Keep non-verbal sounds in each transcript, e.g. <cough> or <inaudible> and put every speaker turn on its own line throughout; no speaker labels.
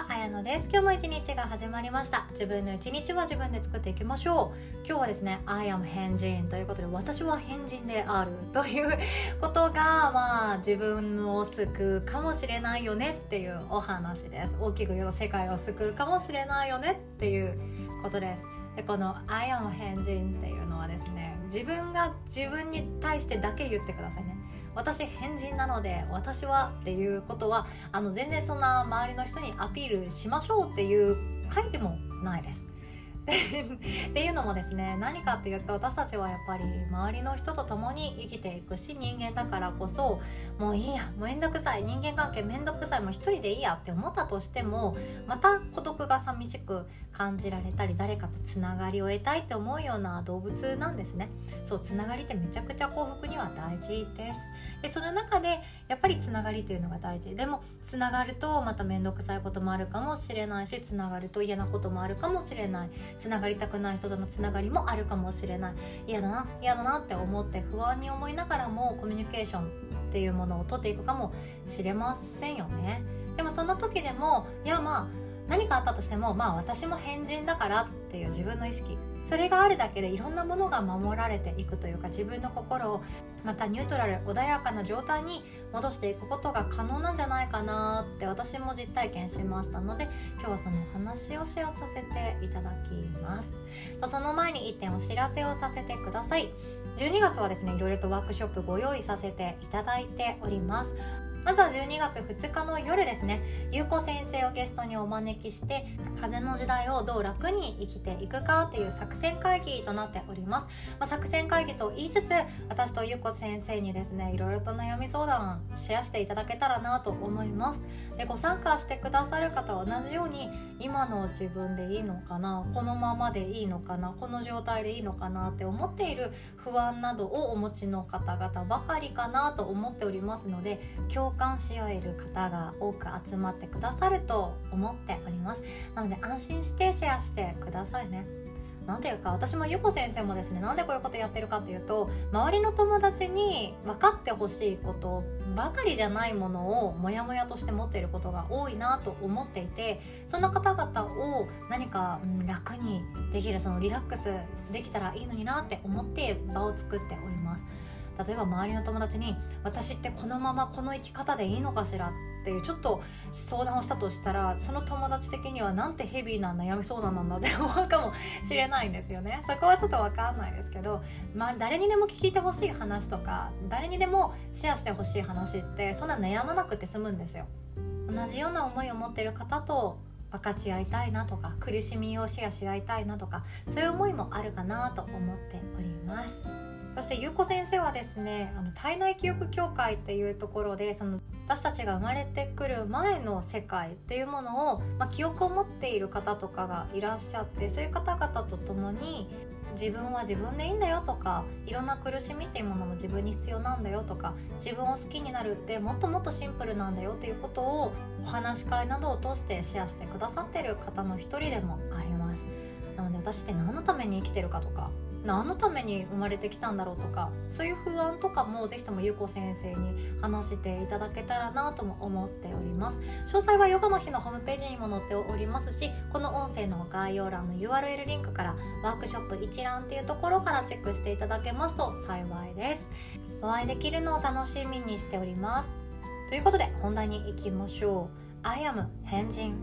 は、あやのです。今日も一日が始まりました。自分の一日は自分で作っていきましょう。今日はですね、I am 変人ということで、私は変人であるということが、<laughs> まあ、自分を救うかもしれないよねっていうお話です。大きく言うと、世界を救うかもしれないよねっていうことです。で、この I am 変人っていうのはですね、自分が自分に対してだけ言ってくださいね。私変人なので私はっていうことはあの全然そんな周りの人にアピールしましょうっていう書いてもないです。っていうのもですね何かっていうと私たちはやっぱり周りの人と共に生きていくし人間だからこそもういいやもうめんどくさい人間関係めんどくさいもう一人でいいやって思ったとしてもまた孤独が寂しく感じられたり誰かとつながりを得たいって思うような動物なんですね。そうつながりってめちゃくちゃ幸福には大事です。でその中でやっぱりつながりっていうのが大事。でもつながるとまた面倒くさいこともあるかもしれないしつながると嫌なこともあるかもしれない。つながりたくない人とのつながりもあるかもしれない。嫌だな嫌だなって思って不安に思いながらもコミュニケーションっていうものを取っていくかもしれませんよね。でもそんな時でもいやまあ何かあったとしてもまあ私も変人だからっていう自分の意識。それがあるだけでいろんなものが守られていくというか自分の心をまたニュートラル穏やかな状態に戻していくことが可能なんじゃないかなって私も実体験しましたので今日はその話をシェアさせていただきます。とその前に1点お知らせをさせてください。12月はですねいろいろとワークショップご用意させていただいております。まずは12月2日の夜ですね。ゆうこ先生をゲストにお招きして風の時代をどう楽に生きていくかっていう作戦会議となっております、まあ、作戦会議と言いつつ私とゆうこ先生にですねいろいろと悩み相談シェアしていただけたらなと思います。でご参加してくださる方は同じように今の自分でいいのかなこのままでいいのかなこの状態でいいのかなって思っている不安などをお持ちの方々ばかりかなと思っておりますので今日共感し合える方が多く集まってくださると思っております。なので安心してシェアしてくださいね。何ていうか私もゆこ先生もですねなんでこういうことやってるかっていうと周りの友達に分かってほしいことばかりじゃないものをモヤモヤとして持っていることが多いなと思っていてそんな方々を何か、うん、楽にできるそのリラックスできたらいいのになって思って場を作っております。例えば周りの友達に私ってこのままこの生き方でいいのかしら？っていうちょっと相談をしたとしたらその友達的にはなんてヘビーな悩み相談なんだって思うかもしれないんですよね。<laughs> そこはちょっと分かんないですけど、まあ、誰にでも聞いてほしい話とか誰にでもシェアしてほしい話ってそんな悩まなくて済むんですよ。同じような思いを持ってる方と分かち合いたいなとか苦しみをシェアし合いたいなとかそういう思いもあるかなと思っております。そしてゆうこ先生はですねあの体内記憶協会っていうところでその私たちが生まれてくる前の世界っていうものを、まあ、記憶を持っている方とかがいらっしゃってそういう方々と共に自分は自分でいいんだよとかいろんな苦しみっていうものも自分に必要なんだよとか自分を好きになるってもっともっとシンプルなんだよっていうことをお話し会などを通してシェアしてくださってる方の一人でもあります。なので私って何のために生きてるかとか何のために生まれてきたんだろう？とかそういう不安とかもぜひともゆうこ先生に話していただけたらなとも思っております。詳細はヨガの日のホームページにも載っておりますしこの音声の概要欄の URL リンクからワークショップ一覧っていうところからチェックしていただけますと幸いです。お会いできるのを楽しみにしております。ということで本題に行きましょう。I am 変人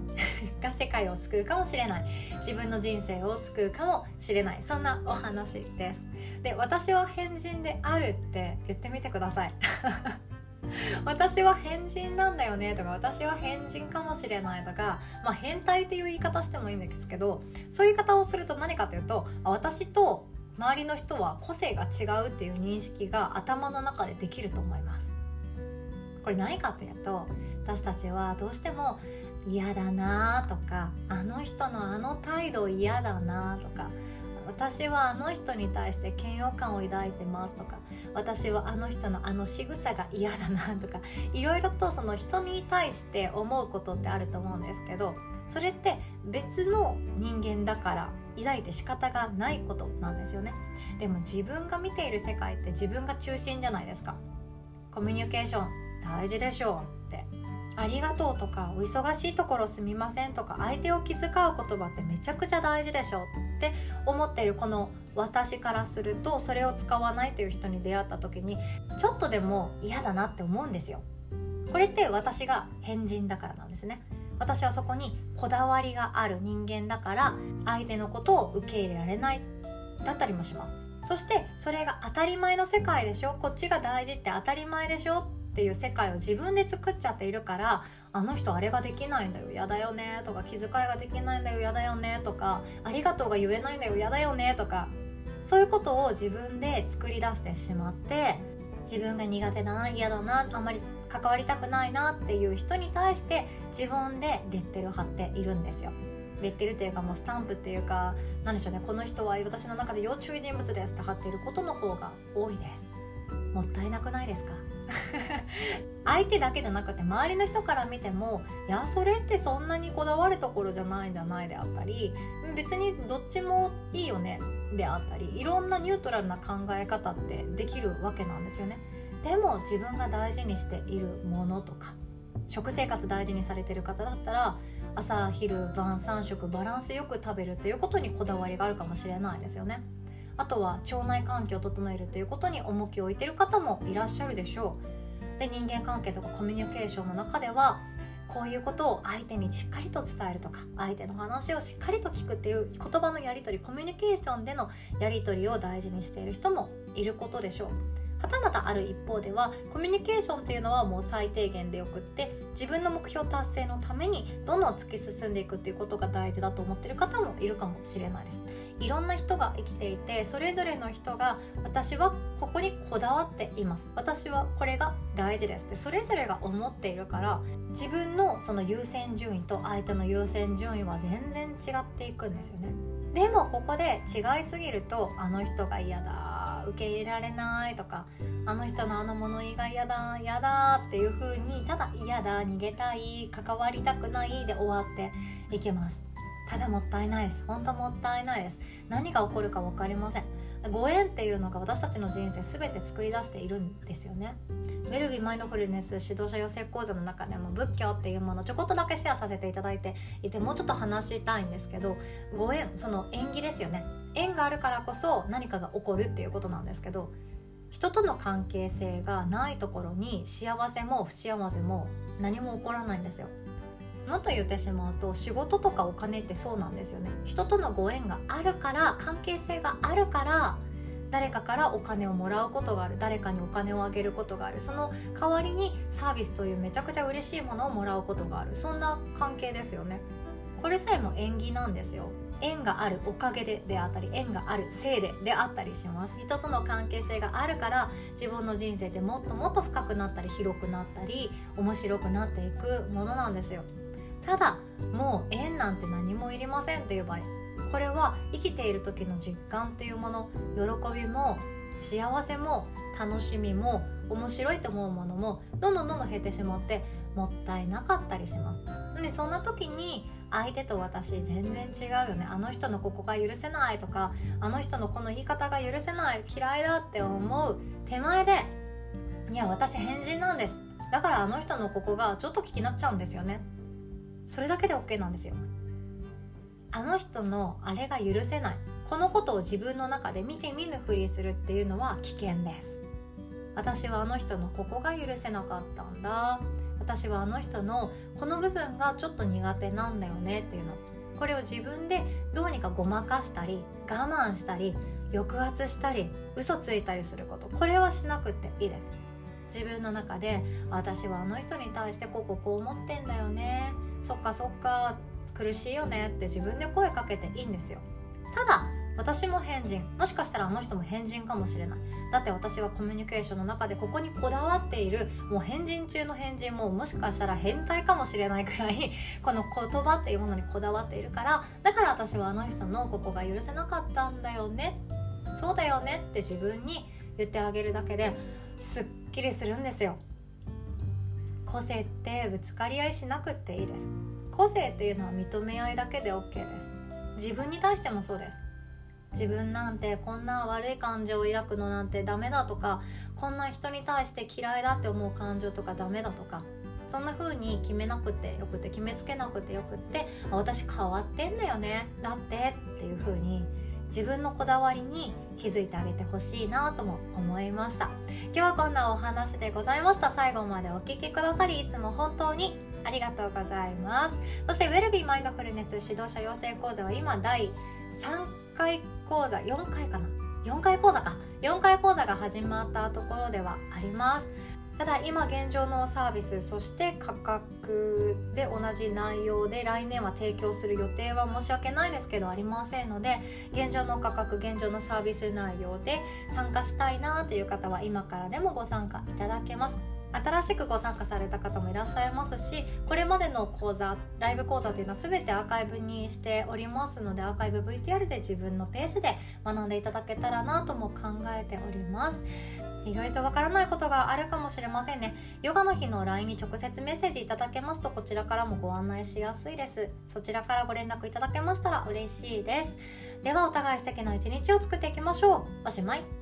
が世界を救うかもしれない。自分の人生を救うかもしれない。そんなお話です。で私は変人であるって言ってみてください。<laughs> 私は変人なんだよね。とか私は変人かもしれないとか、まあ、変態っていう言い方してもいいんですけどそういう言い方をすると何かというと私と周りの人は個性が違うっていう認識が頭の中でできると思います。これ何かというと私たちはどうしても嫌だなとかあの人のあの態度嫌だなとか私はあの人に対して嫌悪感を抱いてますとか私はあの人のあの仕草が嫌だなとかいろいろとその人に対して思うことってあると思うんですけどそれって別の人間だから抱いて仕方がないことなんですよね。でも自分が見ている世界って自分が中心じゃないですか。コミュニケーション大事でしょうって。ありがとうとかお忙しいところすみませんとか相手を気遣う言葉ってめちゃくちゃ大事でしょって思っているこの私からするとそれを使わないという人に出会った時にちょっとでも嫌だなって思うんですよ。これって私が変人だからなんですね。私はそこにこだわりがある人間だから相手のことを受け入れられない。だったりもします。そしてそれが当たり前の世界でしょ。こっちが大事って当たり前でしょ。っていう世界を自分で作っちゃっているからあの人あれができないんだよやだよねとか気遣いができないんだよやだよねとかありがとうが言えないんだよやだよねとかそういうことを自分で作り出してしまって自分が苦手だな嫌だなあんまり関わりたくないなっていう人に対して自分でレッテル貼っているんですよ。レッテルっていうかもうスタンプっていうか何でしょうねこの人は私の中で要注意人物ですって貼っていることの方が多いですもったいなくないですか？<laughs> 相手だけじゃなくて周りの人から見てもいやそれってそんなにこだわるところじゃないんじゃないであったり別にどっちもいいよねであったりいろんなニュートラルな考え方ってできるわけなんですよね。でも自分が大事にしているものとか食生活大事にされてる方だったら朝昼晩3食バランスよく食べるっていうことにこだわりがあるかもしれないですよね。あとは腸内環境を整えるということに重きを置いてる方もいらっしゃるでしょう。で人間関係とかコミュニケーションの中ではこういうことを相手にしっかりと伝えるとか相手の話をしっかりと聞くっていう言葉のやり取りコミュニケーションでのやり取りを大事にしている人もいることでしょう。はたまたある一方ではコミュニケーションっていうのはもう最低限でよくって自分の目標達成のためにどんどん突き進んでいくっていうことが大事だと思ってる方もいるかもしれないです。いろんな人が生きていてそれぞれの人が私はここにこだわっています。私はこれが大事ですってそれぞれが思っているから自分のその優先順位と相手の優先順位は全然違っていくんですよね。でもここで違いすぎるとあの人が嫌だ受け入れられないとかあの人のあの物言いが嫌だ嫌だっていう風にただ嫌だ逃げたい関わりたくないで終わっていきます。ただもったいないです。本当もったいないです。何が起こるか分かりません。ご縁っていうのが私たちの人生全て作り出しているんですよね。ウェルビーマインドフルネス指導者養成講座の中でも仏教っていうものちょこっとだけシェアさせていただいていてもうちょっと話したいんですけどご縁その縁起ですよね。縁があるからこそ何かが起こるっていうことなんですけど人との関係性がないところに幸せも不幸せも何も起こらないんですよ。もっと言ってしまうと仕事とかお金ってそうなんですよね。人とのご縁があるから関係性があるから誰かからお金をもらうことがある。誰かにお金をあげることがある。その代わりにサービスというめちゃくちゃ嬉しいものをもらうことがある。そんな関係ですよね。これさえも縁起なんですよ。縁があるおかげでであったり縁があるせいでであったりします。人との関係性があるから自分の人生ってもっともっと深くなったり広くなったり面白くなっていくものなんですよ。ただもう縁なんて何もいりませんっていう場合これは生きている時の実感っていうもの喜びも幸せも楽しみも面白いと思うものもどんどんどんどん減ってしまってもったいなかったりします。でそんな時に相手と私全然違うよね。あの人のここが許せないとかあの人のこの言い方が許せない嫌いだって思う手前でいや私変人なんです。だからあの人のここがちょっと気になっちゃうんですよね。それだけで OK なんですよ。あの人のあれが許せない。このことを自分の中で見て見ぬふりするっていうのは危険です。私はあの人のここが許せなかったんだ。私はあの人のこの部分がちょっと苦手なんだよねっていうの。これを自分でどうにかごまかしたり我慢したり抑圧したり嘘ついたりすること。これはしなくていいです。自分の中で私はあの人に対してこうこうこう思ってんだよね。そっかそっか苦しいよねって自分で声かけていいんですよ。ただ私も変人。もしかしたらあの人も変人かもしれない。だって私はコミュニケーションの中でここにこだわっている。もう変人中の変人ももしかしたら変態かもしれないくらい <laughs> この言葉っていうものにこだわっているから。だから私はあの人のここが許せなかったんだよね。そうだよねって自分に言ってあげるだけですっきりするんですよ。個性ってぶつかり合いしなくていいです。個性っていうのは認め合いだけで OK です。自分に対してもそうです。自分なんてこんな悪い感情を抱くのなんてダメだとかこんな人に対して嫌いだって思う感情とかダメだとかそんな風に決めなくてよくて決めつけなくてよくて私変わってんだよね。だってっていう風に自分のこだわりに気づいてあげてほしいなとも思いました。今日はこんなお話でございました。最後までお聴きくださりいつも本当にありがとうございます。そしてウェルビーマインドフルネス指導者養成講座は今第3回講座4回かな？4回講座か。4回講座が始まったところではあります。ただ今現状のサービスそして価格で同じ内容で来年は提供する予定は申し訳ないですけどありませんので現状の価格現状のサービス内容で参加したいなという方は今からでもご参加いただけます。新しくご参加された方もいらっしゃいますしこれまでの講座ライブ講座というのは全てアーカイブにしておりますのでアーカイブ VTR で自分のペースで学んでいただけたらなとも考えております。いろいろとわからないことがあるかもしれませんね。ヨガの日の LINE に直接メッセージいただけますとこちらからもご案内しやすいです。そちらからご連絡いただけましたら嬉しいです。ではお互い素敵な一日を作っていきましょう。おしまい。